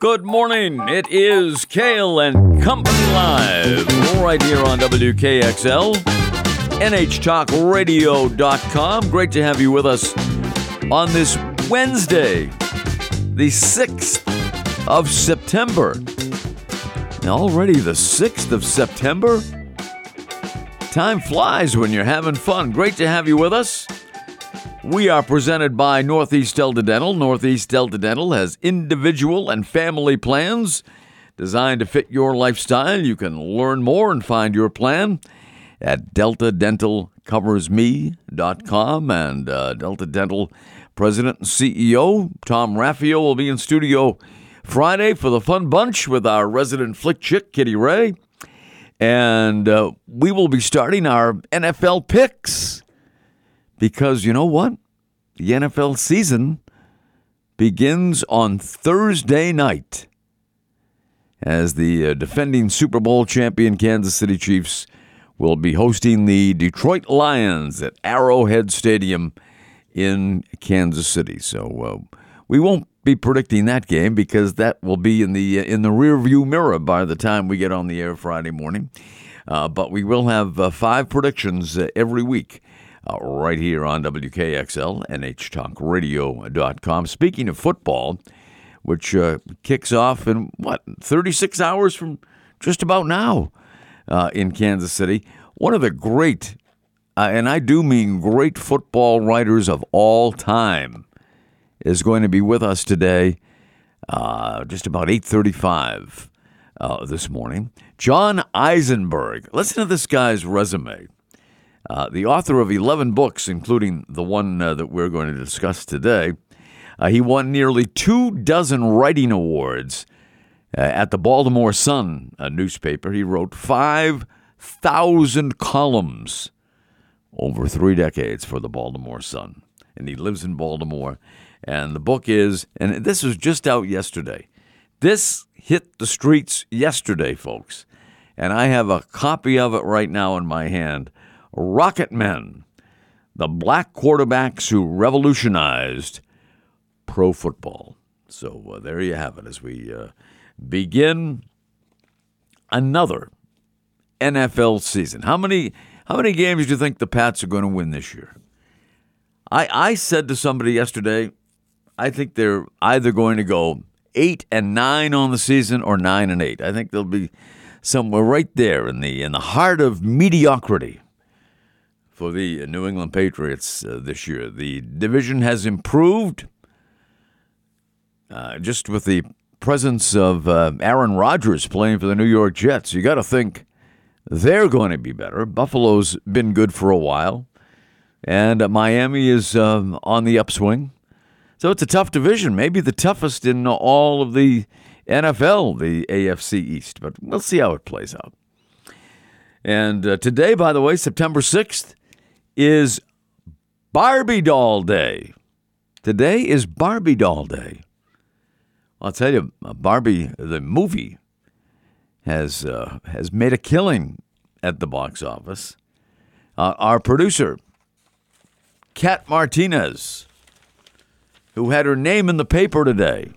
Good morning. It is Cail and Company Live right here on WKXL, NHTalkRadio.com. Great to have you with us on this Wednesday, the 6th of September. Already the 6th of September? Time flies when you're having fun. Great to have you with us. We are presented by Northeast Delta Dental. Northeast Delta Dental has individual and family plans designed to fit your lifestyle. You can learn more and find your plan at deltadentalcoversme.com. And uh, Delta Dental President and CEO Tom Raffio will be in studio Friday for the fun bunch with our resident flick chick, Kitty Ray. And uh, we will be starting our NFL picks because you know what? The NFL season begins on Thursday night as the uh, defending Super Bowl champion Kansas City Chiefs will be hosting the Detroit Lions at Arrowhead Stadium in Kansas City. So uh, we won't be predicting that game because that will be in the uh, in the rearview mirror by the time we get on the air Friday morning. Uh, but we will have uh, five predictions uh, every week uh, right here on WKXL, NHTalkRadio.com. Speaking of football, which uh, kicks off in what, 36 hours from just about now uh, in Kansas City. One of the great, uh, and I do mean great football writers of all time, is going to be with us today, uh, just about 8:35 uh, this morning. John Eisenberg. Listen to this guy's resume. Uh, the author of 11 books, including the one uh, that we're going to discuss today. Uh, he won nearly two dozen writing awards uh, at the Baltimore Sun newspaper. He wrote 5,000 columns over three decades for the Baltimore Sun. And he lives in Baltimore. And the book is, and this was just out yesterday. This hit the streets yesterday, folks. And I have a copy of it right now in my hand. Rocket Men, the black quarterbacks who revolutionized pro football. So uh, there you have it as we uh, begin another NFL season. How many how many games do you think the Pats are going to win this year? I I said to somebody yesterday, I think they're either going to go eight and nine on the season or nine and eight. I think they'll be somewhere right there in the in the heart of mediocrity for the New England Patriots uh, this year. The division has improved uh, just with the presence of uh, Aaron Rodgers playing for the New York Jets. You got to think they're going to be better. Buffalo's been good for a while, and Miami is um, on the upswing. So it's a tough division, maybe the toughest in all of the NFL, the AFC East, but we'll see how it plays out. And uh, today, by the way, September 6th, is Barbie Doll Day. Today is Barbie Doll Day. I'll tell you, uh, Barbie, the movie, has uh, has made a killing at the box office. Uh, our producer, Kat Martinez, who had her name in the paper today,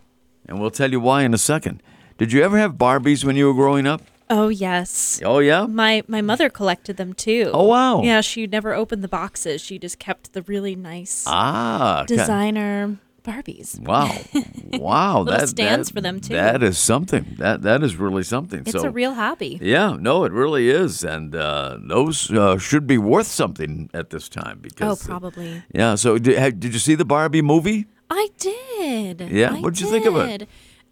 and we'll tell you why in a second. Did you ever have Barbies when you were growing up? Oh yes. Oh yeah. My my mother collected them too. Oh wow. Yeah, she never opened the boxes. She just kept the really nice Ah, okay. designer Barbies. Wow, wow! That stands that- for them, too. That is something. That that is really something. It's so a real hobby. yeah, no, it really is, and uh, those uh, should be worth something at this time Oh, because. uh, probably. yeah. So did, did you see the Barbie movie? I did. Yeah? I what did you think of it?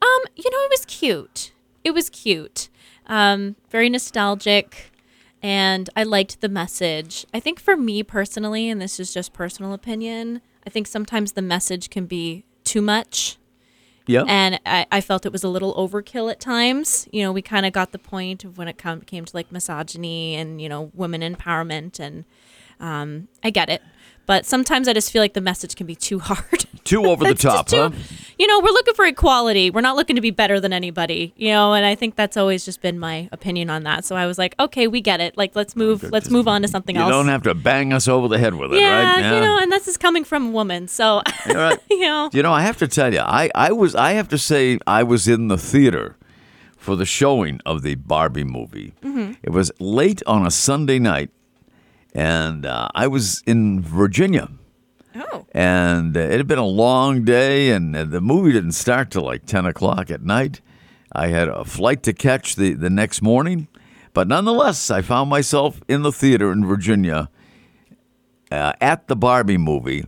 Um, you know, it was cute. It was cute. Um, very nostalgic, and I liked the message. I think for me personally, and this is just personal opinion, I think sometimes the message can be too much. Yeah. and I, I felt it was a little overkill at times. You know, we kind of got the point of when it come, came to like misogyny and you know women empowerment and Um, I get it, but sometimes I just feel like the message can be too hard. Too over the top, too- huh? You know, we're looking for equality. We're not looking to be better than anybody. You know, and I think that's always just been my opinion on that. So I was like, okay, we get it. Like, let's move. Let's move on to something You else. You don't have to bang us over the head with it, yeah, right? you know, and this is coming from a woman, so right. you know. You know, I have to tell you, I, I was I have to say I was in the theater for the showing of the Barbie movie. Mm-hmm. It was late on a Sunday night, and uh, I was in Virginia, Oh, and uh, it had been a long day, and uh, the movie didn't start till like ten o'clock at night. I had a flight to catch the the next morning, but nonetheless, I found myself in the theater in Virginia uh, at the Barbie movie.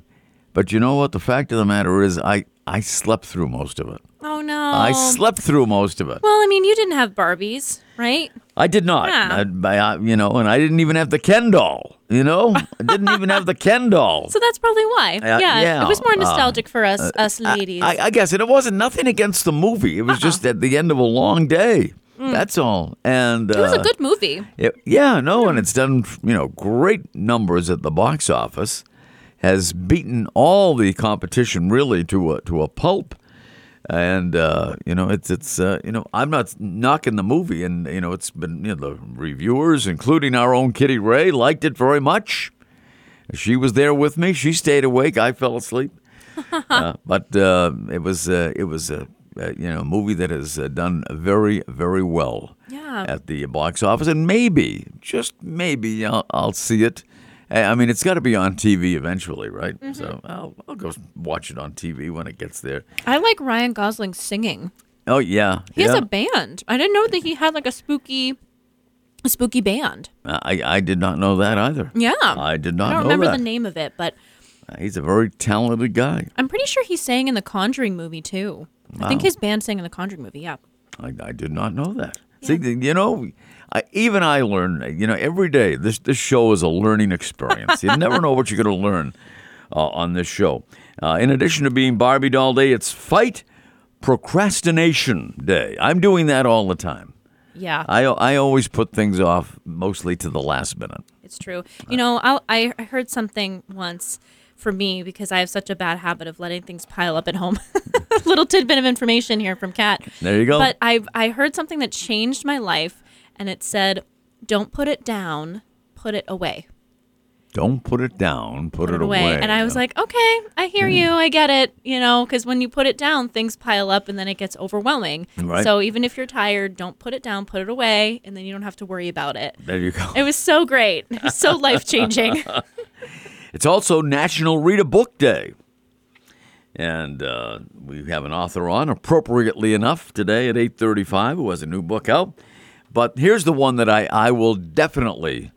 But you know what? The fact of the matter is, I, I slept through most of it. oh no. I slept through most of it. Well, I mean, you didn't have Barbies, right? I did not. Yeah. I, I- you know, and I didn't even have the Ken doll. You know, I didn't even have the Ken doll. So that's probably why. Uh, yeah, yeah, it was more uh, nostalgic for us, us ladies. I, I guess, and it wasn't nothing against the movie. It was just at the end of a long day. That's all. And Mm. it was a uh, good movie. It, yeah, no, and it's done you know great numbers at the box office, has beaten all the competition really to a to a pulp, and uh, you know it's it's uh, you know I'm not knocking the movie, and you know it's been you know the reviewers, including our own Kitty Ray, liked it very much. She was there with me. She stayed awake. I fell asleep, uh, but uh, it was uh, it was a uh, you know movie that has uh, done very very well Yeah. at the box office, and maybe, just maybe, I'll, I'll see it. I mean, it's got to be on TV eventually, right? Mm-hmm. So I'll, I'll go watch it on TV when it gets there. I like Ryan Gosling singing. Oh yeah, He yeah. has a band. I didn't know that he had like a spooky, a spooky band. I I did not know that either. Yeah. I did not I don't remember that. the name of it, but He's a very talented guy. I'm pretty sure he sang in the Conjuring movie too. I think his band sang in the Conjuring movie. Yeah. I, I did not know that. See, you know, I, even I learn. You know, every day. This this show is a learning experience. you never know what you're going to learn uh, on this show. Uh, in addition to being Barbie Doll Day, it's Fight Procrastination Day. I'm doing that all the time. Yeah. I I always put things off mostly to the last minute. It's true. You know, I'll, I I heard something once for me because I have such a bad habit of letting things pile up at home. Little tidbit of information here from Kat. There you go. But I I heard something that changed my life, and it said, "Don't put it down, put it away." Don't put it down. Put, it, away. And I was like, okay, I hear you. I get it. You know, because when you put it down, things pile up and then it gets overwhelming. Right. So even if you're tired, don't put it down, put it away, and then you don't have to worry about it. there you go. It was so great. It was so life changing. It's also National Read a Book Day. And uh, we have an author on, appropriately enough, today at 8.35 who has a new book out. But here's the one that I, I will definitely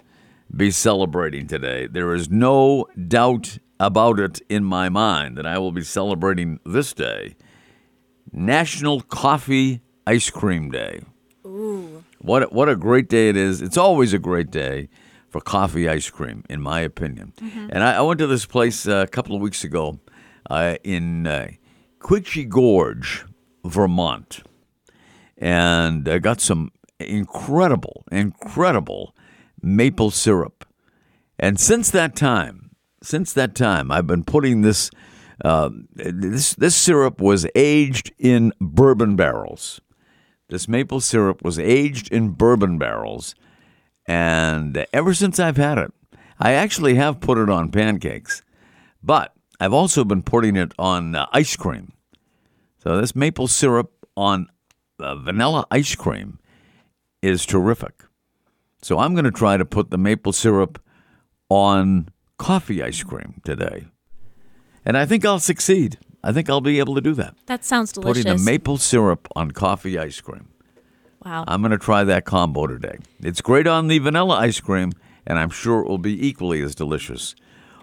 be celebrating today. There is no doubt about it in my mind that I will be celebrating this day. National Coffee Ice Cream Day. Ooh. What a, what a great day it is. It's always a great day for coffee ice cream, in my opinion. And I, I went to this place uh, a couple of weeks ago uh, in uh, Gorge, Vermont, and I got some incredible, incredible maple syrup. And since that time, since that time, I've been putting this. Uh, this this syrup was aged in bourbon barrels. This maple syrup was aged in bourbon barrels, and ever since I've had it, I actually have put it on pancakes, but I've also been putting it on uh, ice cream. So this maple syrup on uh, vanilla ice cream is terrific. So I'm going to try to put the maple syrup on coffee ice cream today. And I think I'll succeed. I think I'll be able to do that. That sounds delicious. Putting the maple syrup on coffee ice cream. wow. I'm going to try that combo today. It's great on the vanilla ice cream, and I'm sure it will be equally as delicious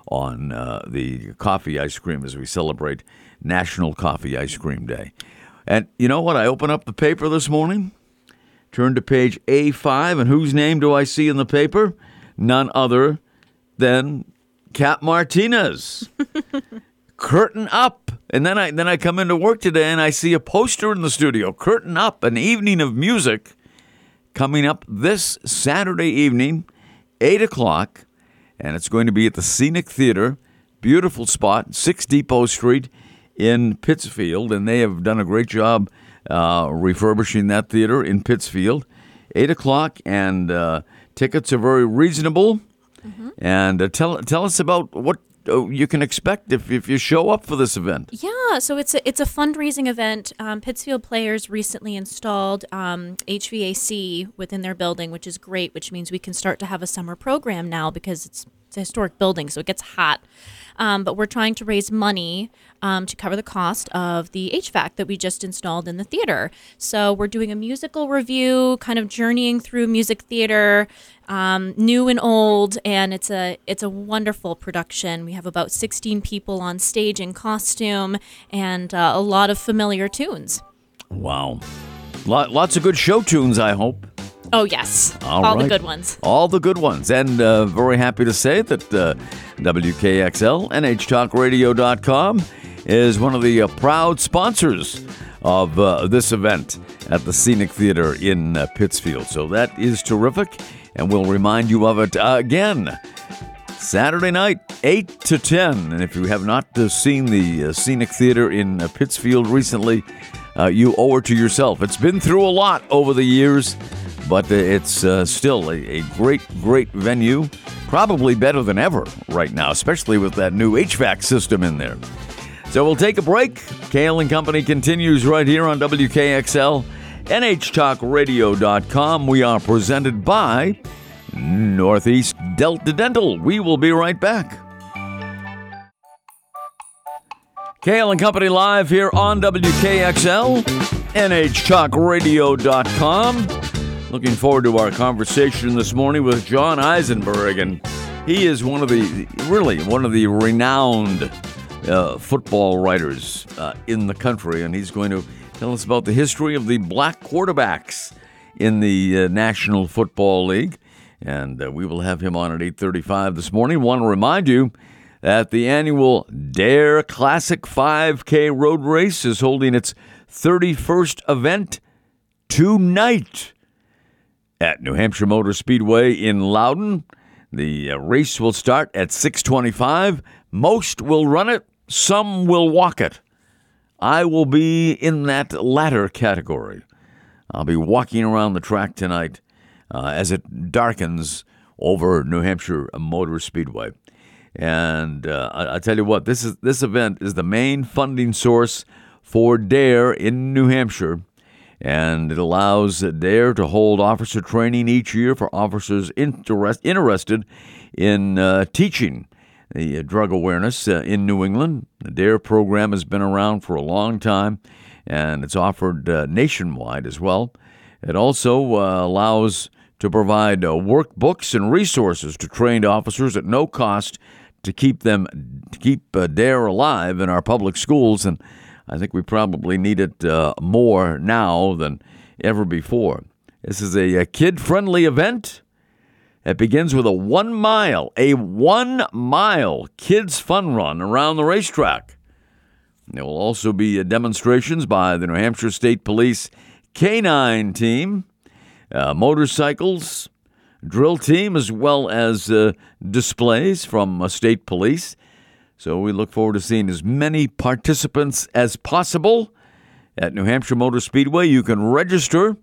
on uh, the coffee ice cream as we celebrate National Coffee Ice Cream Day. And you know what? I open up the paper this morning, turn to page A5, and whose name do I see in the paper? None other than Kat Martinez. Curtain up. And then I then I come into work today and I see a poster in the studio. Curtain up, an evening of music coming up this Saturday evening, eight o'clock, and it's going to be at the Scenic Theater. Beautiful spot, 6 Depot Street in Pittsfield, and they have done a great job uh, refurbishing that theater in Pittsfield. 8 o'clock, and uh, tickets are very reasonable. And uh, tell tell us about what uh, you can expect if, if you show up for this event. Yeah, so it's a it's a fundraising event. Um, Pittsfield Players recently installed um, HVAC within their building, which is great. Which means we can start to have a summer program now because it's it's a historic building, so it gets hot. Um, but we're trying to raise money um, to cover the cost of the HVAC that we just installed in the theater. So we're doing a musical review, kind of journeying through music theater, um, new and old, and it's a it's a wonderful production. We have about 16 people on stage in costume and uh, a lot of familiar tunes. Wow. Lot, lots of good show tunes, I hope. Oh yes, All all, the good ones. All the good ones. And uh, very happy to say that uh, WKXL, NHTalkRadio.com, is one of the uh, proud sponsors of uh, this event at the Scenic Theater in uh, Pittsfield. So that is terrific, and we'll remind you of it uh, again. Saturday night, 8 to 10. And if you have not uh, seen the uh, Scenic Theater in uh, Pittsfield recently, uh, you owe it to yourself. It's been through a lot over the years, but it's uh, still a, a great, great venue. Probably better than ever right now, especially with that new HVAC system in there. So we'll take a break. Cail and Company continues right here on WKXL, NHTalkRadio.com. We are presented by Northeast Delta Dental. We will be right back. Cail and Company live here on WKXL, NHTalkRadio.com. Looking forward to our conversation this morning with John Eisenberg, and he is one of the really one of the renowned uh, football writers uh, in the country, and he's going to tell us about the history of the black quarterbacks in the uh, National Football League. And uh, we will have him on at 8:35 this morning. Want to remind you that the annual Dare Classic 5K Road Race is holding its 31st event tonight at New Hampshire Motor Speedway in Loudon. The uh, race will start at 6:25. Most will run it, some will walk it. I will be in that latter category. I'll be walking around the track tonight uh, as it darkens over New Hampshire Motor Speedway. And uh, I, I tell you what, this is this event is the main funding source for DARE in New Hampshire, and it allows DARE to hold officer training each year for officers interest, interested in uh, teaching the uh, drug awareness uh, in New England. The DARE program has been around for a long time, and it's offered uh, nationwide as well. It also uh, allows to provide uh, workbooks and resources to trained officers at no cost to keep them to keep DARE alive in our public schools, and I think we probably need it uh, more now than ever before. This is a, a kid-friendly event. It begins with a one mile, a one mile kids fun run around the racetrack. There will also be uh, demonstrations by the New Hampshire State Police K9 team, uh, motorcycles, drill team, as well as uh, displays from uh, state police. So we look forward to seeing as many participants as possible at New Hampshire Motor Speedway. You can register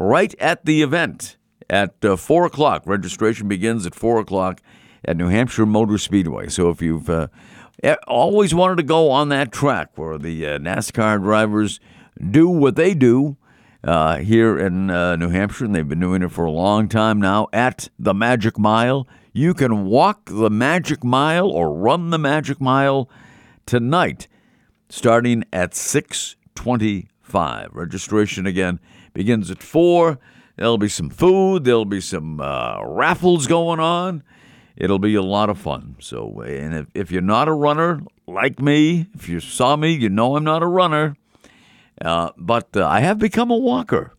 right at the event at uh, 4 o'clock. Registration begins at 4 o'clock at New Hampshire Motor Speedway. So if you've uh, always wanted to go on that track where the uh, NASCAR drivers do what they do uh, here in uh, New Hampshire, and they've been doing it for a long time now at the Magic Mile, you can walk the Magic Mile or run the Magic Mile tonight starting at 625 registration again begins at 4 there'll be some food there'll be some uh, raffles going on. It'll be a lot of fun. So and if, if you're not a runner like me if you saw me you know i'm not a runner. Uh, but uh, i have become a walker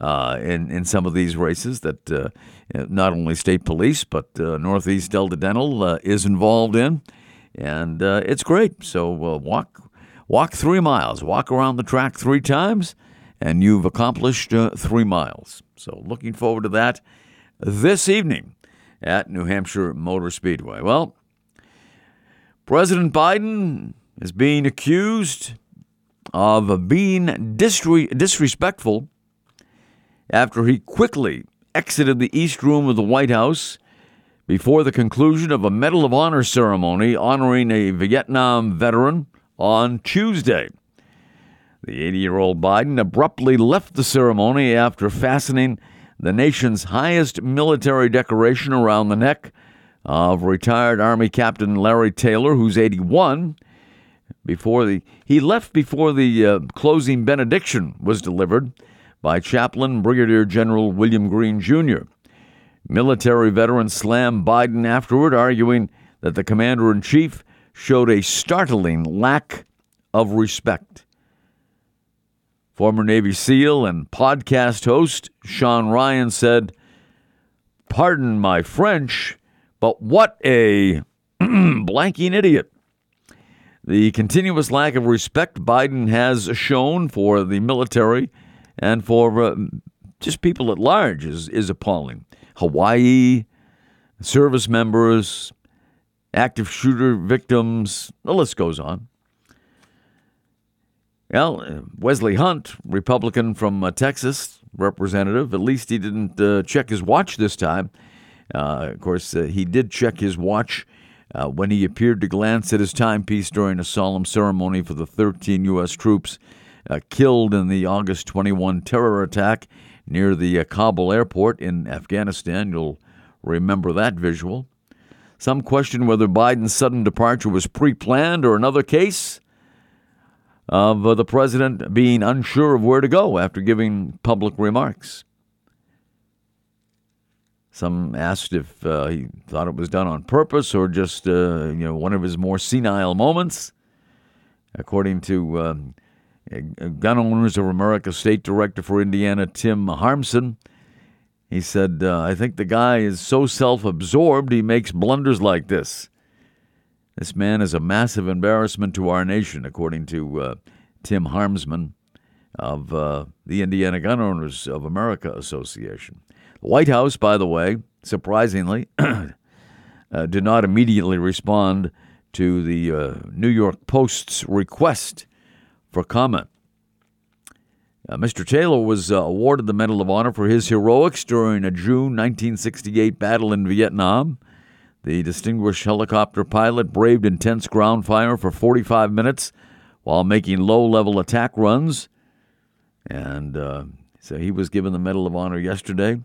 uh, in in some of these races that uh, not only state police but uh, Northeast Delta Dental uh, is involved in, and uh, it's great. So walk walk three miles, walk around the track three times, and you've accomplished three miles. So looking forward to that this evening at New Hampshire Motor Speedway. Well, President Biden is being accused of being disre- disrespectful after he quickly exited the East Room of the White House before the conclusion of a Medal of Honor ceremony honoring a Vietnam veteran on Tuesday. The 80 year old Biden abruptly left the ceremony after fastening the nation's highest military decoration around the neck of retired Army Captain Larry Taylor, who's 81. Before the he left before the uh, closing benediction was delivered by Chaplain Brigadier General William Green Jr. Military veterans slammed Biden afterward, arguing that the commander in chief showed a startling lack of respect. Former Navy SEAL and podcast host Sean Ryan said, Pardon my French, but what a blanking idiot. The continuous lack of respect Biden has shown for the military and for uh, just people at large is, is appalling. Hawaii, service members, active shooter victims, the list goes on. Well, Wesley Hunt, Republican from uh, Texas, representative, at least he didn't uh, check his watch this time. Uh, of course, uh, he did check his watch uh, when he appeared to glance at his timepiece during a solemn ceremony for the 13 U.S. troops uh, killed in the August 21 terror attack near the Kabul airport in Afghanistan. You'll remember that visual. Some question whether Biden's sudden departure was pre planned or another case of uh, the president being unsure of where to go after giving public remarks. Some asked if uh, he thought it was done on purpose or just uh, you know one of his more senile moments. According to um, Gun Owners of America State Director for Indiana, Tim Harmsen, he said, uh, I think the guy is so self absorbed he makes blunders like this. This man is a massive embarrassment to our nation, according to uh, Tim Harmsman of uh, the Indiana Gun Owners of America Association. The White House, by the way, surprisingly, uh, did not immediately respond to the uh, New York Post's request for comment. Uh, Mr. Taylor was uh, awarded the Medal of Honor for his heroics during a June 1968 battle in Vietnam. The distinguished helicopter pilot braved intense ground fire for 45 minutes while making low level attack runs. And uh, so he was given the Medal of Honor yesterday,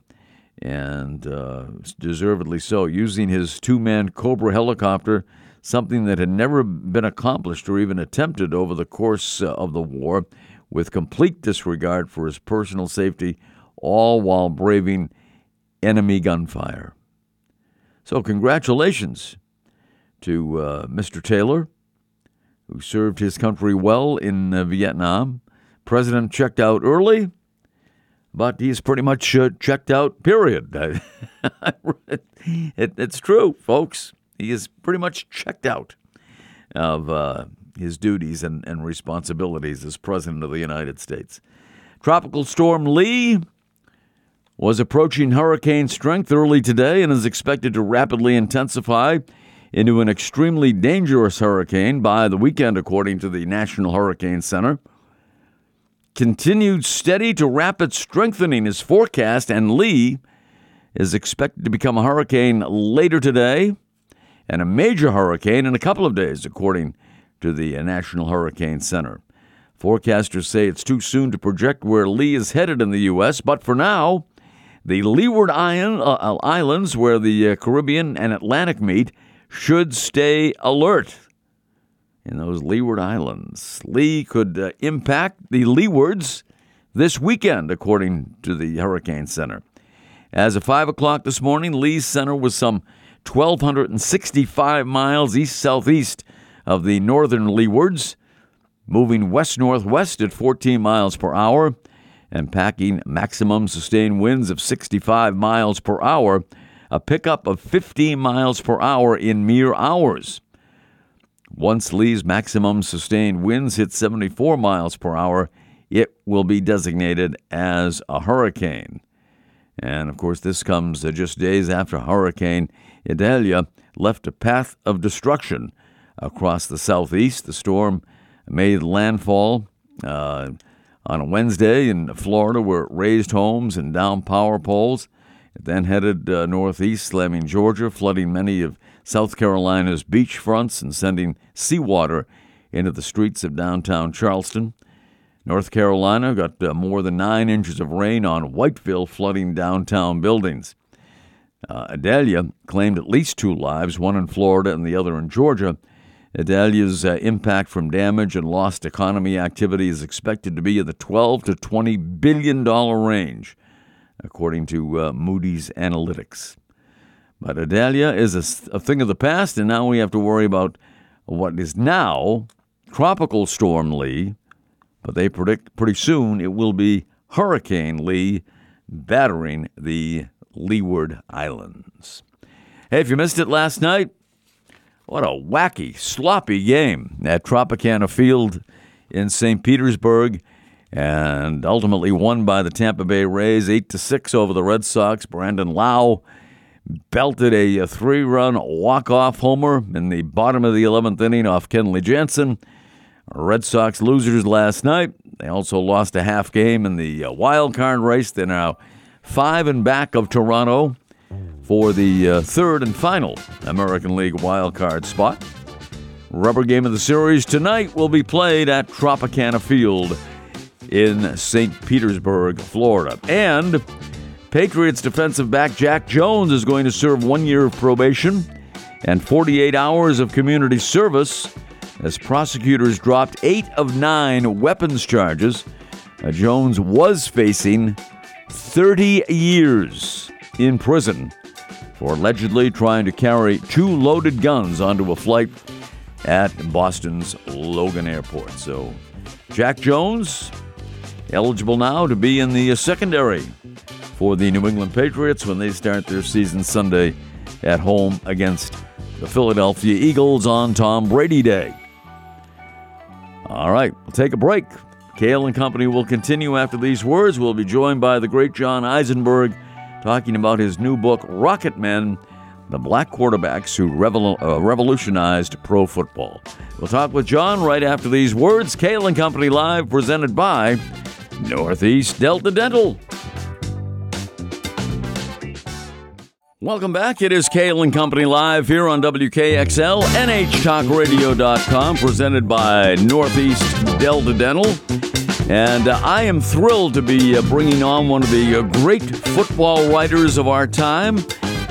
and uh, deservedly so, using his two man Cobra helicopter, something that had never been accomplished or even attempted over the course uh, of the war, with complete disregard for his personal safety, all while braving enemy gunfire. So, congratulations to uh, Mr. Taylor, who served his country well in uh, Vietnam. President checked out early, but he's pretty much uh, checked out, period. it, it's true, folks. He is pretty much checked out of uh, his duties and, and responsibilities as President of the United States. Tropical Storm Lee was approaching hurricane strength early today and is expected to rapidly intensify into an extremely dangerous hurricane by the weekend, according to the National Hurricane Center. Continued steady to rapid strengthening is forecast, and Lee is expected to become a hurricane later today and a major hurricane in a couple of days, according to the National Hurricane Center. Forecasters say it's too soon to project where Lee is headed in the U.S., but for now, the Leeward uh, Islands, where the uh, Caribbean and Atlantic meet, should stay alert. In those Leeward Islands, Lee could uh, impact the Leewards this weekend, according to the Hurricane Center. As of 5 o'clock this morning, Lee's center was some 1,265 miles east southeast of the northern Leewards, moving west northwest at 14 miles per hour and packing maximum sustained winds of 65 miles per hour, a pickup of 15 miles per hour in mere hours. Once Lee's maximum sustained winds hit 74 miles per hour, it will be designated as a hurricane. And of course, this comes just days after Hurricane Idalia left a path of destruction across the southeast. The storm made landfall uh, on a Wednesday in Florida, where it razed homes and downed power poles. It then headed uh, northeast, slamming Georgia, flooding many of South Carolina's beach fronts and sending seawater into the streets of downtown Charleston. North Carolina got uh, more than nine inches of rain on Whiteville, flooding downtown buildings. Uh, Idalia claimed at least two lives, one in Florida and the other in Georgia. Idalia's uh, impact from damage and lost economy activity is expected to be in the 12 to 20 billion dollar range, according to uh, Moody's Analytics. But Adelia is a, a thing of the past, and now we have to worry about what is now Tropical Storm Lee, but they predict pretty soon it will be Hurricane Lee battering the Leeward Islands. Hey, if you missed it last night, what a wacky, sloppy game at Tropicana Field in St. Petersburg, and ultimately won by the Tampa Bay Rays, eight to six over the Red Sox. Brandon Lowe belted a, a three-run walk-off homer in the bottom of the 11th inning off Kenley Jansen. Red Sox losers last night. They also lost a half game in the uh, wild card race. They're now five and back of Toronto for the uh, third and final American League wild card spot. Rubber game of the series tonight will be played at Tropicana Field in St. Petersburg, Florida. And Patriots defensive back Jack Jones is going to serve one year of probation and 48 hours of community service as prosecutors dropped eight of nine weapons charges. Jones was facing 30 years in prison for allegedly trying to carry two loaded guns onto a flight at Boston's Logan Airport. So, Jack Jones eligible now to be in the secondary for the New England Patriots when they start their season Sunday at home against the Philadelphia Eagles on Tom Brady Day. All right, we'll take a break. Cail and Company will continue after these words. We'll be joined by the great John Eisenberg talking about his new book, Rocket Men The Black Quarterbacks Who Revol- uh, Revolutionized Pro Football. We'll talk with John right after these words. Cail and Company Live, presented by Northeast Delta Dental. Welcome back. It is Cail and Company live here on WKXL, NHTalkRadio.com, presented by Northeast Delta Dental. And uh, I am thrilled to be uh, bringing on one of the uh, great football writers of our time,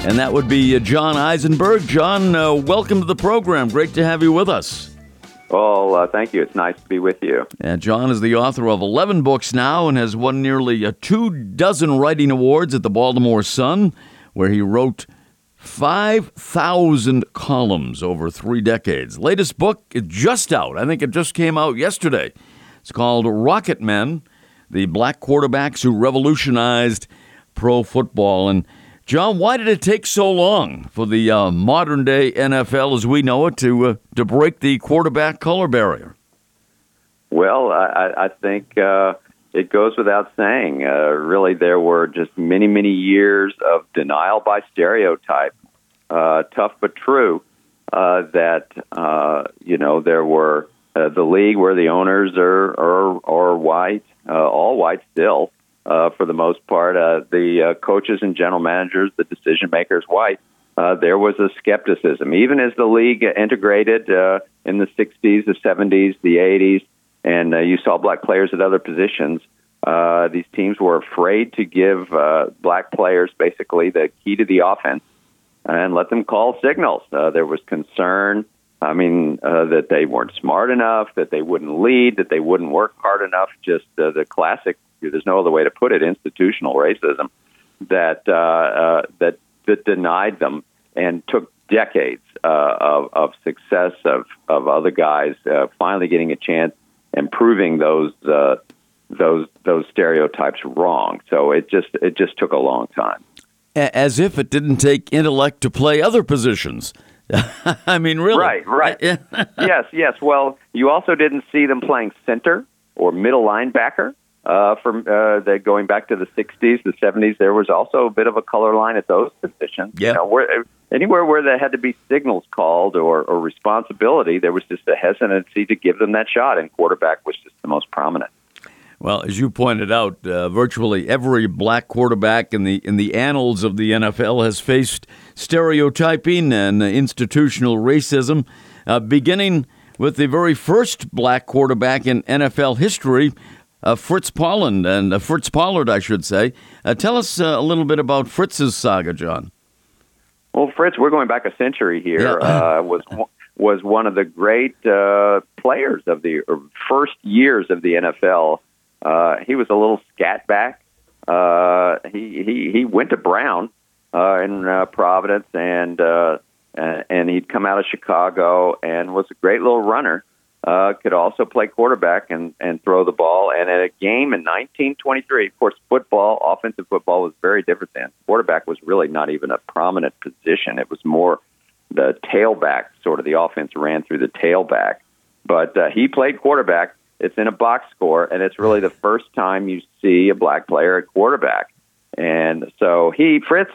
and that would be uh, John Eisenberg. John, uh, welcome to the program. Great to have you with us. Well, uh, thank you. It's nice to be with you. And John is the author of 11 books now and has won nearly a two dozen writing awards at the Baltimore Sun where he wrote 5,000 columns over three decades. Latest book is just out. I think it just came out yesterday. It's called Rocket Men The Black Quarterbacks Who Revolutionized Pro Football. And John, why did it take so long for the uh, modern day NFL as we know it to, uh, to break the quarterback color barrier? Well, I, I think uh, it goes without saying. Uh, really, there were just many, many years of denial by stereotype, uh, tough but true. Uh, that uh, you know there were uh, the league where the owners are are, are white, uh, all white still uh, for the most part. Uh, the uh, coaches and general managers, the decision makers, white. Uh, there was a skepticism, even as the league integrated uh, in the 60s, the 70s, the 80s and uh, you saw black players at other positions. Uh, these teams were afraid to give uh, black players basically the key to the offense and let them call signals. Uh, there was concern, I mean, uh, that they weren't smart enough, that they wouldn't lead, that they wouldn't work hard enough. Just uh, the classic, there's no other way to put it, institutional racism that uh, uh, that that denied them and took decades uh, of, of success of, of other guys uh, finally getting a chance and proving those uh, those those stereotypes wrong. So it just it just took a long time. As if it didn't take intellect to play other positions. I mean, really? Right, right. yes, yes. Well, you also didn't see them playing center or middle linebacker. uh, from uh, the, going back to the 60s, the 70s, there was also a bit of a color line at those positions. Yeah. You know, anywhere where there had to be signals called or, or responsibility, there was just a hesitancy to give them that shot, and quarterback was just the most prominent. Well, as you pointed out, uh, virtually every black quarterback in the in the annals of the NFL has faced stereotyping and institutional racism, uh, beginning with the very first black quarterback in NFL history, uh, Fritz Pollard, and uh, Fritz Pollard, I should say. Uh, tell us uh, a little bit about Fritz's saga, John. Well, Fritz, we're going back a century here. Yeah. Uh, was was one of the great uh, players of the first years of the NFL. Uh, he was a little scat back. Uh, he he he went to Brown uh, in uh, Providence, and uh, and he'd come out of Chicago and was a great little runner. Uh, could also play quarterback and and throw the ball. And at a game in 1923, of course, football, offensive football was very different then. Quarterback was really not even a prominent position. It was more the tailback, sort of the offense ran through the tailback. But uh, he played quarterback it's in a box score, and it's really the first time you see a black player at quarterback. And so he, Fritz,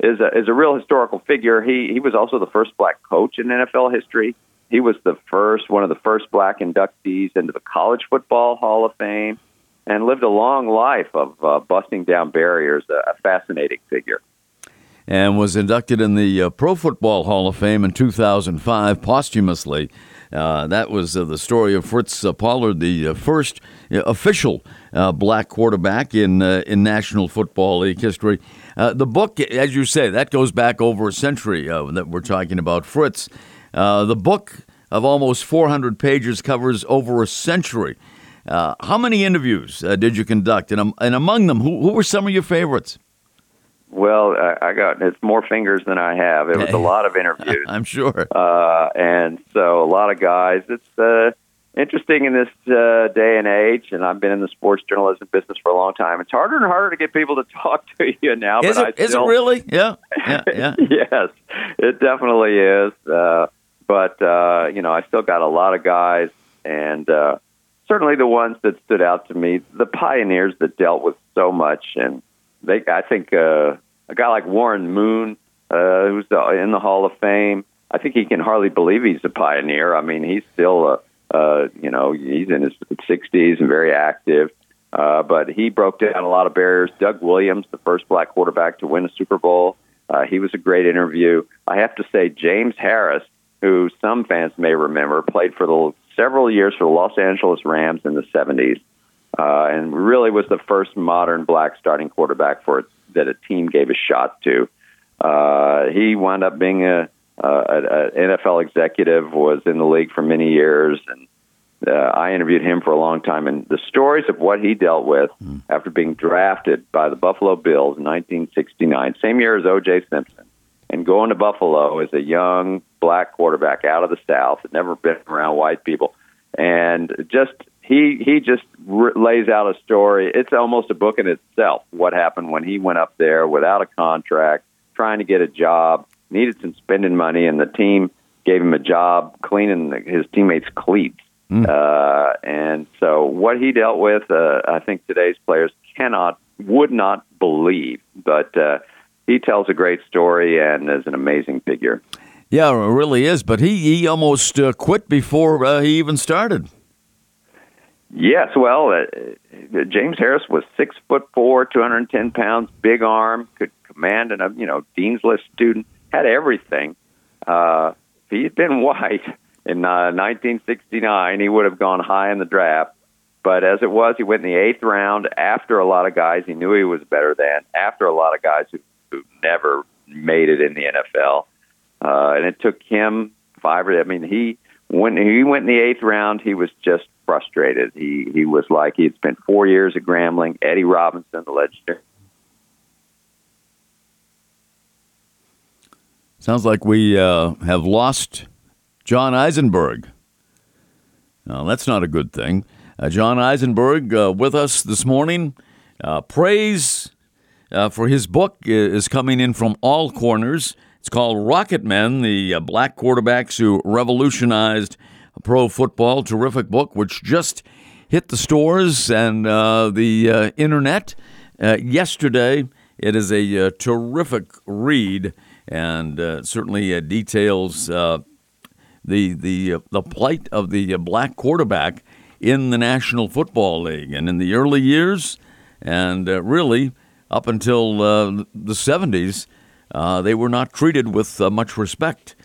is a, is a real historical figure. He he was also the first black coach in NFL history. He was the first one of the first black inductees into the College Football Hall of Fame, and lived a long life of uh, busting down barriers. A, fascinating figure and was inducted in the uh, Pro Football Hall of Fame in 2005 posthumously. Uh, that was uh, the story of Fritz uh, Pollard, the uh, first uh, official black quarterback in in National Football League history. the book, as you say, that goes back over a century that we're talking about Fritz. The book of almost 400 pages covers over a century. how many interviews did you conduct? And, um, and among them, who, who were some of your favorites? Well, I, I got it's more fingers than I have. It was a lot of interviews. I'm sure. Uh, and so a lot of guys. It's uh, interesting in this uh, day and age, and I've been in the sports journalism business for a long time. It's harder and harder to get people to talk to you now. Is, but it, I is it really? Yeah, yeah, yeah. yes, it definitely is. Uh, but uh, you know, I still got a lot of guys, and uh, certainly the ones that stood out to me, the pioneers that dealt with so much and they, I think uh, a guy like Warren Moon, uh, who's in the Hall of Fame, I think he can hardly believe he's a pioneer. I mean, he's still, uh, uh, you know, he's in his 60s and very active. Uh, but he broke down a lot of barriers. Doug Williams, the first black quarterback to win a Super Bowl, uh, he was a great interview. I have to say, James Harris, who some fans may remember, played for the several years for the Los Angeles Rams in the 70s uh, and really was the first modern black starting quarterback for that a team gave a shot to. Uh, he wound up being a, a, NFL executive, was in the league for many years, and uh, I interviewed him for a long time. And the stories of what he dealt with mm. after being drafted by the Buffalo Bills in 1969, same year as O.J. Simpson, and going to Buffalo as a young black quarterback out of the South, had never been around white people, and just he he just r- lays out a story. It's almost a book in itself. What happened when he went up there without a contract, trying to get a job, needed some spending money, and the team gave him a job cleaning his teammates' cleats. Mm. Uh, and so, what he dealt with, uh, I think today's players cannot, would not believe. But uh, he tells a great story and is an amazing figure. Yeah, it really is. But he he almost uh, quit before uh, he even started. Yes, well, uh, James Harris was six foot four, two hundred and ten pounds, big arm, could command, and a you know Dean's List student, had everything. Uh, if he had been white in uh, 1969, he would have gone high in the draft. But as it was, he went in the eighth round after a lot of guys he knew he was better than, after a lot of guys who, who never made it in the NFL. Uh, and it took him five or I mean he when he went in the eighth round, he was just frustrated. He he was like he had spent four years at Grambling. Eddie Robinson, the legendary. Sounds like we uh, have lost John Eisenberg. Now, that's not a good thing. Uh, John Eisenberg uh, with us this morning. Uh, praise uh, for his book is coming in from all corners. It's called Rocket Men, the uh, black quarterbacks who revolutionized pro football. Terrific book, which just hit the stores and uh, the uh, internet uh, yesterday. It is a uh, terrific read and certainly details the the the plight of the black quarterback in the National Football League and in the early years, and really up until the 70s, Uh, they were not treated with uh, much respect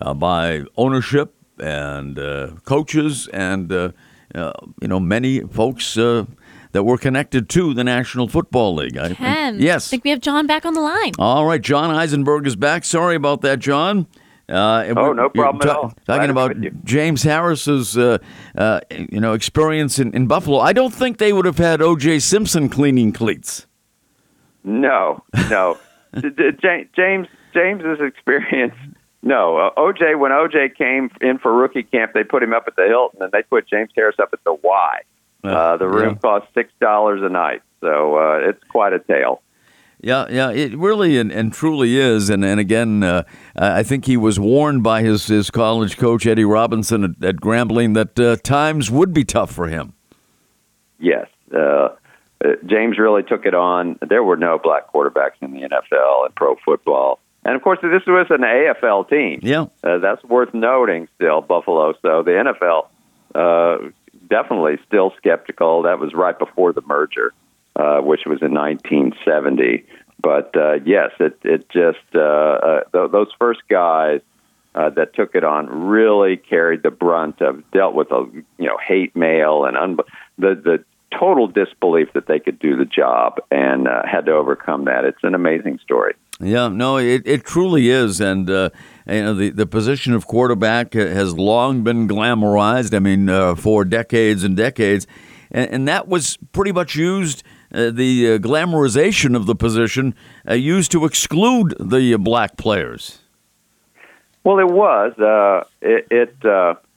uh, by ownership and coaches and you know many folks that were connected to the National Football League. I, Ken, yes. I think we have John back on the line. All right, John Eisenberg is back. Sorry about that, John. Uh, oh, no problem ta- at all. Talking about James Harris's, uh, uh, you know, experience in, in Buffalo. I don't think they would have had O.J. Simpson cleaning cleats. No, no. James James's experience. No, uh, OJ. When OJ came in for rookie camp, they put him up at the Hilton, and they put James Harris up at the Y. Uh, the room yeah. costs six dollars a night, so uh, it's quite a tale. Yeah, yeah, it really and, and truly is. And and again, uh, I think he was warned by his, his college coach Eddie Robinson at, at Grambling that uh, times would be tough for him. Yes, uh, uh, James really took it on. There were no black quarterbacks in the NFL and pro football. And of course, this was an AFL team. Yeah, that's worth noting. Still, Buffalo. So the NFL definitely still skeptical. That was right before the merger, uh, which was in 1970. But uh, yes, it it just uh, uh, th- those first guys uh, that took it on really carried the brunt of dealt with a you know hate mail and un- the the total disbelief that they could do the job and uh, had to overcome that. It's an amazing story. Yeah, no, it, it truly is, and uh, you know the the position of quarterback has long been glamorized. I mean, uh, for decades and decades, and, and, that was pretty much used. Uh, the uh, glamorization of the position uh, used to exclude the black players. Well, it was. Uh, it. it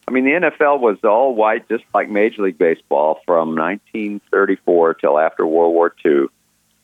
I mean, the NFL was all white, just like Major League Baseball, from 1934 till after World War II.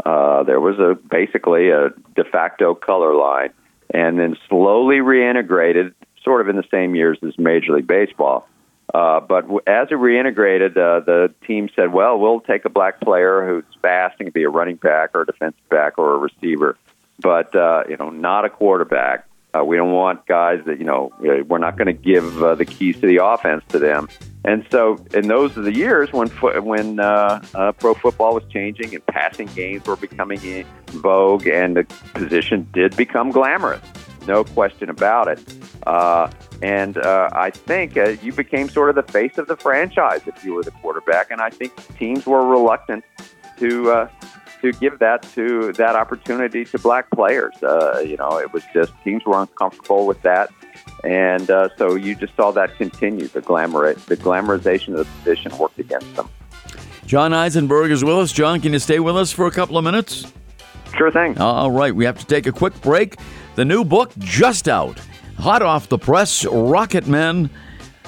Uh, there was a basically a de facto color line, and then slowly reintegrated, sort of in the same years as Major League Baseball. Uh, but as it reintegrated, uh, the team said, "Well, we'll take a black player who's fast and can be a running back or a defensive back or a receiver, but uh, you know, not a quarterback." Uh, we don't want guys that you know we're not going to give uh, the keys to the offense to them. And so, in those are the years when when uh, uh, pro football was changing and passing games were becoming in vogue, and the position did become glamorous, no question about it. Uh, and uh, I think uh, you became sort of the face of the franchise if you were the quarterback. And I think teams were reluctant to uh, to give that to that opportunity to black players. Uh, you know, it was just teams were uncomfortable with that, and uh, so you just saw that continue. The glamour, the glamorization of the position worked against them. John Eisenberg is with us. John, can you stay with us for a couple of minutes? Sure thing. All right, we have to take a quick break. The new book just out, hot off the press, Rocket Men,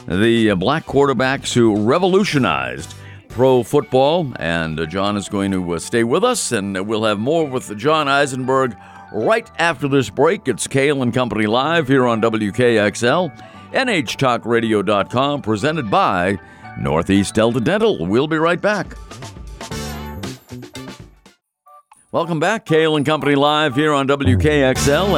the black quarterbacks who revolutionized pro football. And uh, John is going to uh, stay with us, and we'll have more with John Eisenberg right after this break. It's Cail and Company Live here on WKXL, NHTalkRadio.com, presented by Northeast Delta Dental. We'll be right back. Welcome back, Cail and Company Live here on WKXL,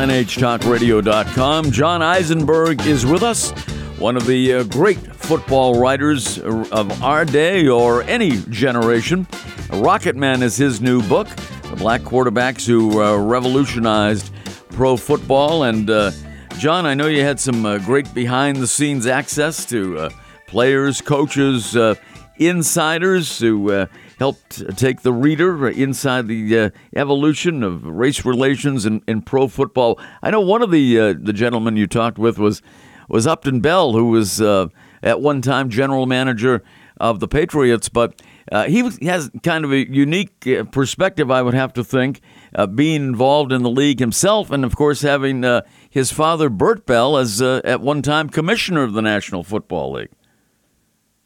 NHTalkRadio.com. John Eisenberg is with us one of the uh, great football writers of our day or any generation. Rocket Men is his new book, The Black Quarterbacks Who uh, Revolutionized Pro Football. And uh, John, I know you had some uh, great behind the scenes access to uh, players, coaches, uh, insiders who helped take the reader inside the evolution of race relations in, in pro football. I know one of the, the gentlemen you talked with was was Upton Bell, who was uh, at one time general manager of the Patriots, but uh, he has kind of a unique uh, perspective, I would have to think, uh, being involved in the league himself, and of course having uh, his father Bert Bell as uh, at one time commissioner of the National Football League.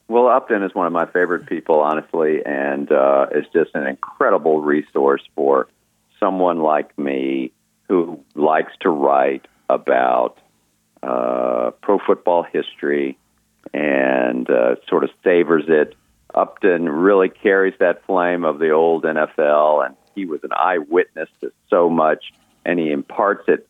Well, Upton is one of my favorite people, honestly, and uh, is just an incredible resource for someone like me who likes to write about uh, pro football history and uh, sort of savors it Upton really carries that flame of the old NFL, and he was an eyewitness to so much, and he imparts it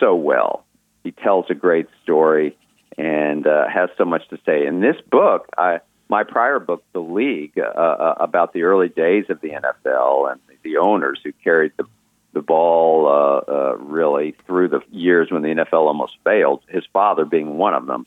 so well. He tells a great story and uh, has so much to say. In this book, I, my prior book, The League, uh, uh, about the early days of the NFL and the owners who carried the the ball uh, uh, really through the years when the NFL almost failed. His father being one of them.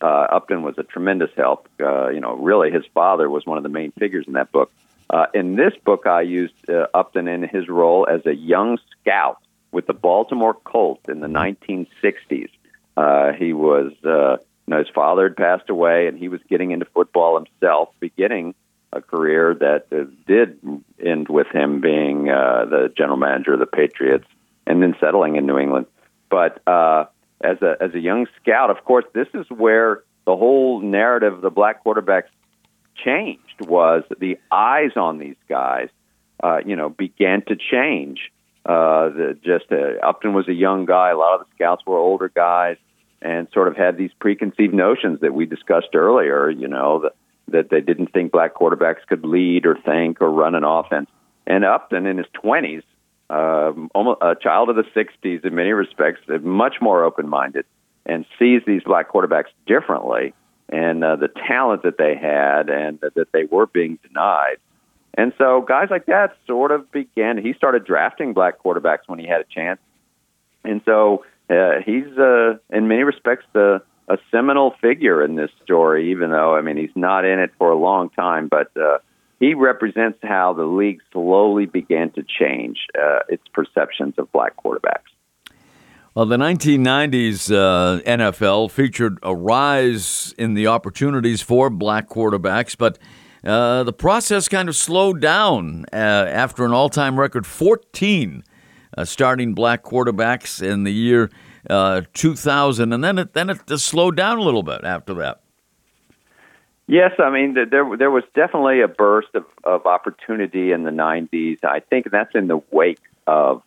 Uh, Upton was a tremendous help. Uh, you know, really, his father was one of the main figures in that book. Uh, in this book, I used uh, Upton in his role as a young scout with the Baltimore Colts in the 1960s. Uh, he was, uh, you know, his father had passed away, and he was getting into football himself, beginning a career that uh, did end with him being uh, the general manager of the Patriots and then settling in New England. But uh, as a as a young scout, of course, this is where the whole narrative of the black quarterbacks changed. Was the eyes on these guys, uh, you know, began to change. Uh, the, just uh, Upton was a young guy. A lot of the scouts were older guys, and sort of had these preconceived notions that we discussed earlier. You know, that that they didn't think black quarterbacks could lead or think or run an offense. And Upton, in his twenties, um, almost a child of the '60s in many respects, much more open-minded and sees these black quarterbacks differently and uh, the talent that they had and that they were being denied. And so guys like that sort of began. He started drafting black quarterbacks when he had a chance, and so uh, he's uh, in many respects the a seminal figure in this story. Even though I mean he's not in it for a long time, but uh, he represents how the league slowly began to change uh, its perceptions of black quarterbacks. Well, the 1990s uh, NFL featured a rise in the opportunities for black quarterbacks, but uh, the process kind of slowed down uh, after an all time record 14 uh, starting black quarterbacks in the year uh, 2000, and then it, then it just slowed down a little bit after that. Yes, I mean there there was definitely a burst of, of opportunity in the 90s. I think that's in the wake of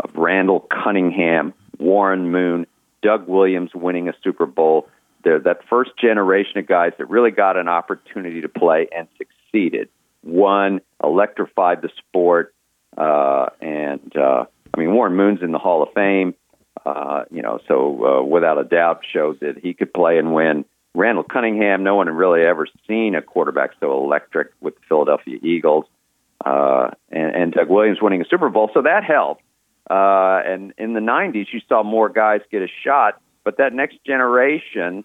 of Randall Cunningham, Warren Moon, Doug Williams winning a Super Bowl there, that first generation of guys that really got an opportunity to play and succeeded. One electrified the sport, uh, and uh, I mean Warren Moon's in the Hall of Fame. Uh, you know, so uh, without a doubt showed that he could play and win. Randall Cunningham, no one had really ever seen a quarterback so electric with the Philadelphia Eagles, uh, and, and Doug Williams winning a Super Bowl, so that helped. Uh, and in the '90s, you saw more guys get a shot, but that next generation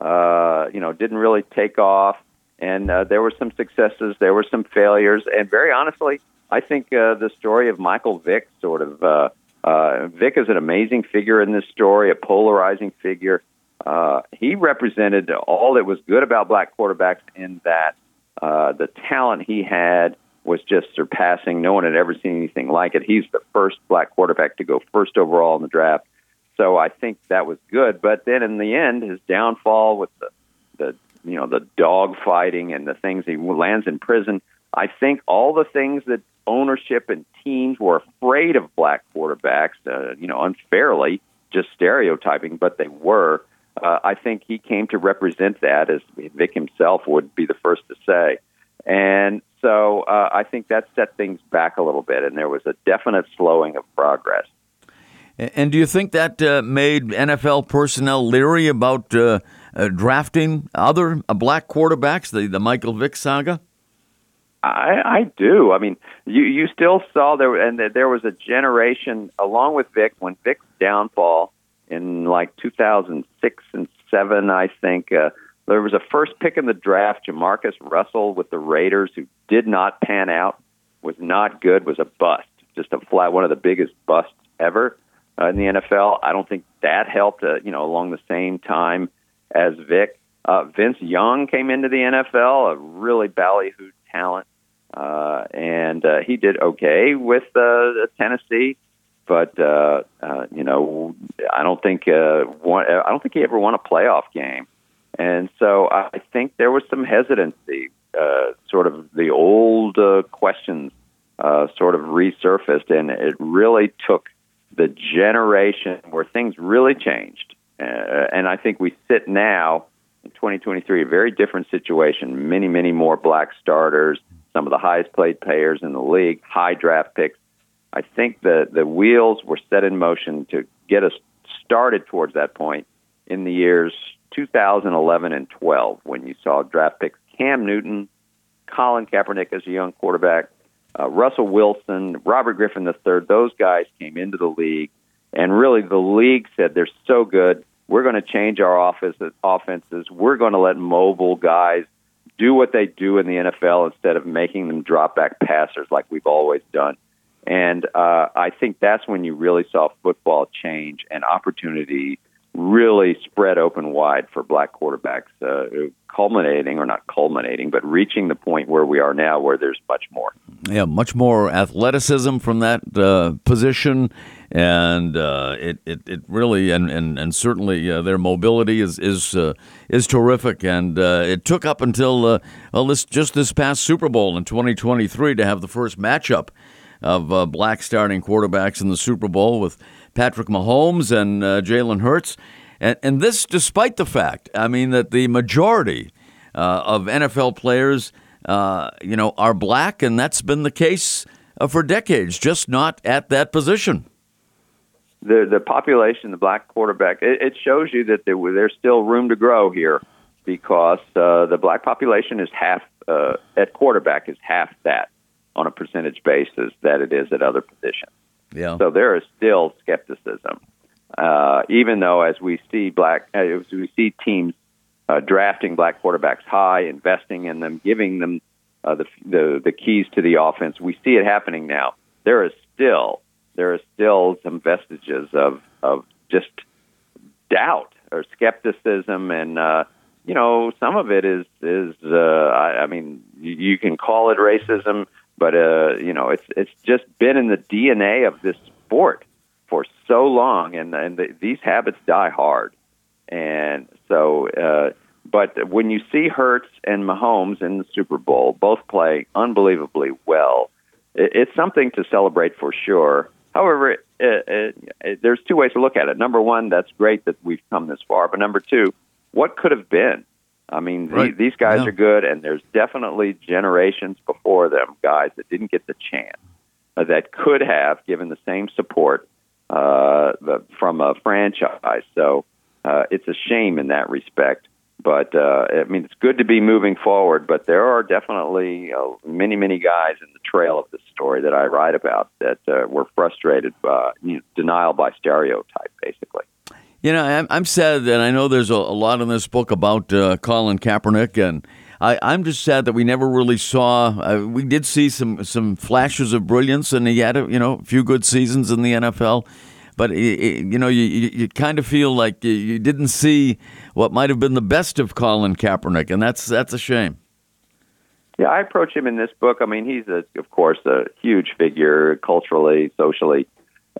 uh, you know, didn't really take off. And uh, there were some successes, there were some failures, and very honestly, I think uh, the story of Michael Vick sort of uh, uh, Vick is an amazing figure in this story, a polarizing figure. Uh, he represented all that was good about black quarterbacks in that uh, the talent he had was just surpassing. No one had ever seen anything like it. He's the first black quarterback to go first overall in the draft. So I think that was good. But then in the end, his downfall with the, the you know the dog fighting and the things he lands in prison. I think all the things that ownership and teams were afraid of black quarterbacks, uh, you know, unfairly, just stereotyping, but they were. Uh, I think he came to represent that, as Vick himself would be the first to say. And so uh, I think that set things back a little bit, and there was a definite slowing of progress. And do you think that uh, made NFL personnel leery about uh, uh, drafting other uh, black quarterbacks, the, the Michael Vick saga? I, I do. I mean, you you still saw there, and there was a generation along with Vick when Vick's downfall in like 2006 and seven, I think. Uh, there was a first pick in the draft, Jamarcus Russell with the Raiders, who did not pan out, was not good, was a bust, just a flat one of the biggest busts ever uh, in the NFL. I don't think that helped, uh, you know, along the same time as Vic, Uh, Vince Young came into the NFL, a really ballyhooed talent, uh, and uh, he did okay with uh, Tennessee. But uh, uh, you know, I don't think uh, one, I don't think he ever won a playoff game, and so I think there was some hesitancy. Uh, sort of the old uh, questions uh, sort of resurfaced, and it really took the generation where things really changed. Uh, and I think we sit now in 2023, a very different situation. Many, many more black starters, some of the highest paid players in the league, high draft picks. I think the, the wheels were set in motion to get us started towards that point in the years 2011 and 12 when you saw draft picks Cam Newton, Colin Kaepernick as a young quarterback, uh, Russell Wilson, Robert Griffin III. Those guys came into the league, and really the league said they're so good. We're going to change our office, offenses. We're going to let mobile guys do what they do in the NFL instead of making them drop back passers like we've always done. And uh, I think that's when you really saw football change and opportunity really spread open wide for black quarterbacks, uh, culminating or not culminating, but reaching the point where we are now, where there's much more. Yeah, much more athleticism from that uh, position, and uh, it, it, it really and and and certainly uh, their mobility is is uh, is terrific, and uh, it took up until well, this just this past Super Bowl in 2023 to have the first matchup of black starting quarterbacks in the Super Bowl with Patrick Mahomes and uh, Jalen Hurts. And, and this, despite the fact, I mean, that the majority uh, of NFL players, uh, you know, are black, and that's been the case uh, for decades, just not at that position. The the population, the black quarterback, it, it shows you that there, there's still room to grow here, because uh, the black population is half uh, at quarterback is half that on a percentage basis that it is at other positions. Yeah. So there is still skepticism, uh, even though as we see black, uh, as we see teams uh, drafting black quarterbacks high, investing in them, giving them uh, the, the the keys to the offense. We see it happening now. There is still there is still some vestiges of of just doubt or skepticism, and uh, you know some of it is is uh, I, I mean you can call it racism but uh, you know, it's it's just been in the DNA of this sport for so long, and and the, these habits die hard. And so, uh, but when you see Hurts and Mahomes in the Super Bowl, both play unbelievably well. It, it's something to celebrate for sure. However, it, it, it, there's two ways to look at it. Number one, that's great that we've come this far. But number two, what could have been? I mean, right. the, these guys yeah. are good, and there's definitely generations before them, guys that didn't get the chance uh, that could have given the same support uh, the, from a franchise. So uh, it's a shame in that respect. But uh, I mean, it's good to be moving forward. But there are definitely uh, many, many guys in the trail of this story that I write about that uh, were frustrated by you know, denial by stereotype, basically. You know, I'm, I'm sad that I know there's a, a lot in this book about uh, Colin Kaepernick, and I, I'm just sad that we never really saw. Uh, we did see some some flashes of brilliance, and he had a, you know a few good seasons in the NFL. But you know, you, you kind of feel like you, you didn't see what might have been the best of Colin Kaepernick, and that's that's a shame. Yeah, I approach him in this book. I mean, he's a, of course a huge figure culturally, socially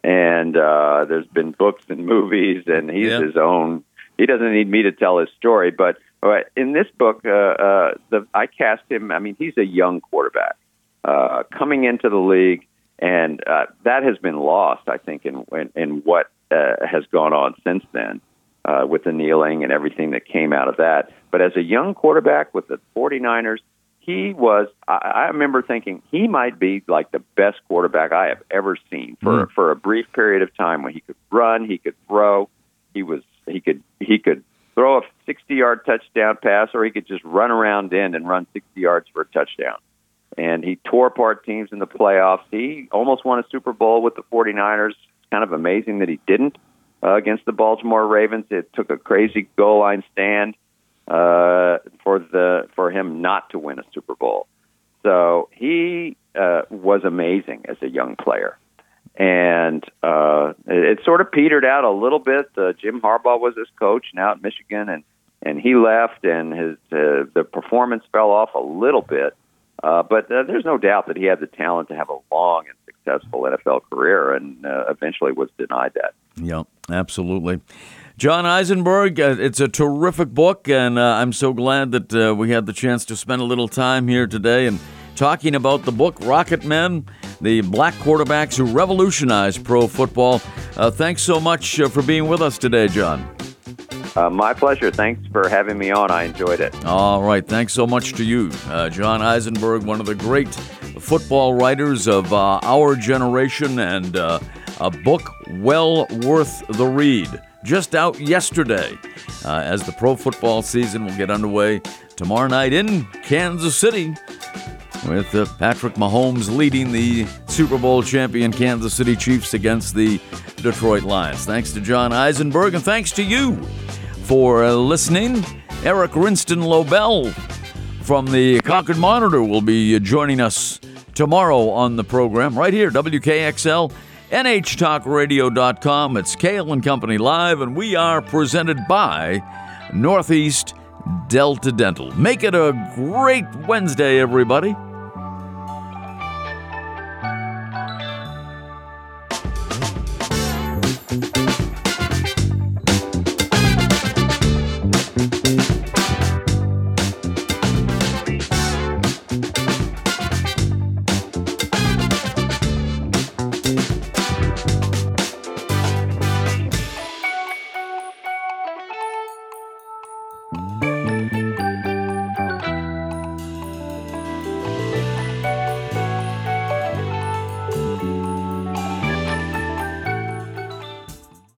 and uh, there's been books and movies, and he's yeah. his own. He doesn't need me to tell his story, but uh, in this book, uh, uh, the, I cast him. I mean, he's a young quarterback uh, coming into the league, and uh, that has been lost, I think, in in, in what uh, has gone on since then. Uh, with the kneeling and everything that came out of that. But as a young quarterback with the 49ers, he was I, I remember thinking he might be like the best quarterback I have ever seen for mm. for a brief period of time when he could run, he could throw, he was he could he could throw a 60 yard touchdown pass or he could just run around in and run 60 yards for a touchdown. And he tore apart teams in the playoffs. He almost won a Super Bowl with the 49ers. It's kind of amazing that he didn't uh, against the Baltimore Ravens. It took a crazy goal line stand uh, for the for him not to win a Super Bowl. So he uh, was amazing as a young player, and uh, it, it sort of petered out a little bit. Uh, Jim Harbaugh was his coach now at Michigan, and and he left, and his uh, the performance fell off a little bit. Uh, but uh, there's no doubt that he had the talent to have a long and successful NFL career, and uh, eventually was denied that. Yeah, absolutely. John Eisenberg, uh, it's a terrific book, and uh, I'm so glad that uh, we had the chance to spend a little time here today and talking about the book Rocket Men, the black quarterbacks who revolutionized pro football. Uh, thanks so much uh, for being with us today, John. Uh, my pleasure. Thanks for having me on. I enjoyed it. All right. Thanks so much to you, uh, John Eisenberg, one of the great football writers of uh, our generation, and uh, a book well worth the read. Just out yesterday, uh, as the pro football season will get underway tomorrow night in Kansas City with uh, Patrick Mahomes leading the Super Bowl champion Kansas City Chiefs against the Detroit Lions. Thanks to John Eisenberg, and thanks to you for uh, listening. Eric Rinston Lobel from the Concord Monitor will be joining us tomorrow on the program right here, WKXL. NHTalkRadio.com. It's Cail and Company Live, and we are presented by Northeast Delta Dental. Make it a great Wednesday, everybody.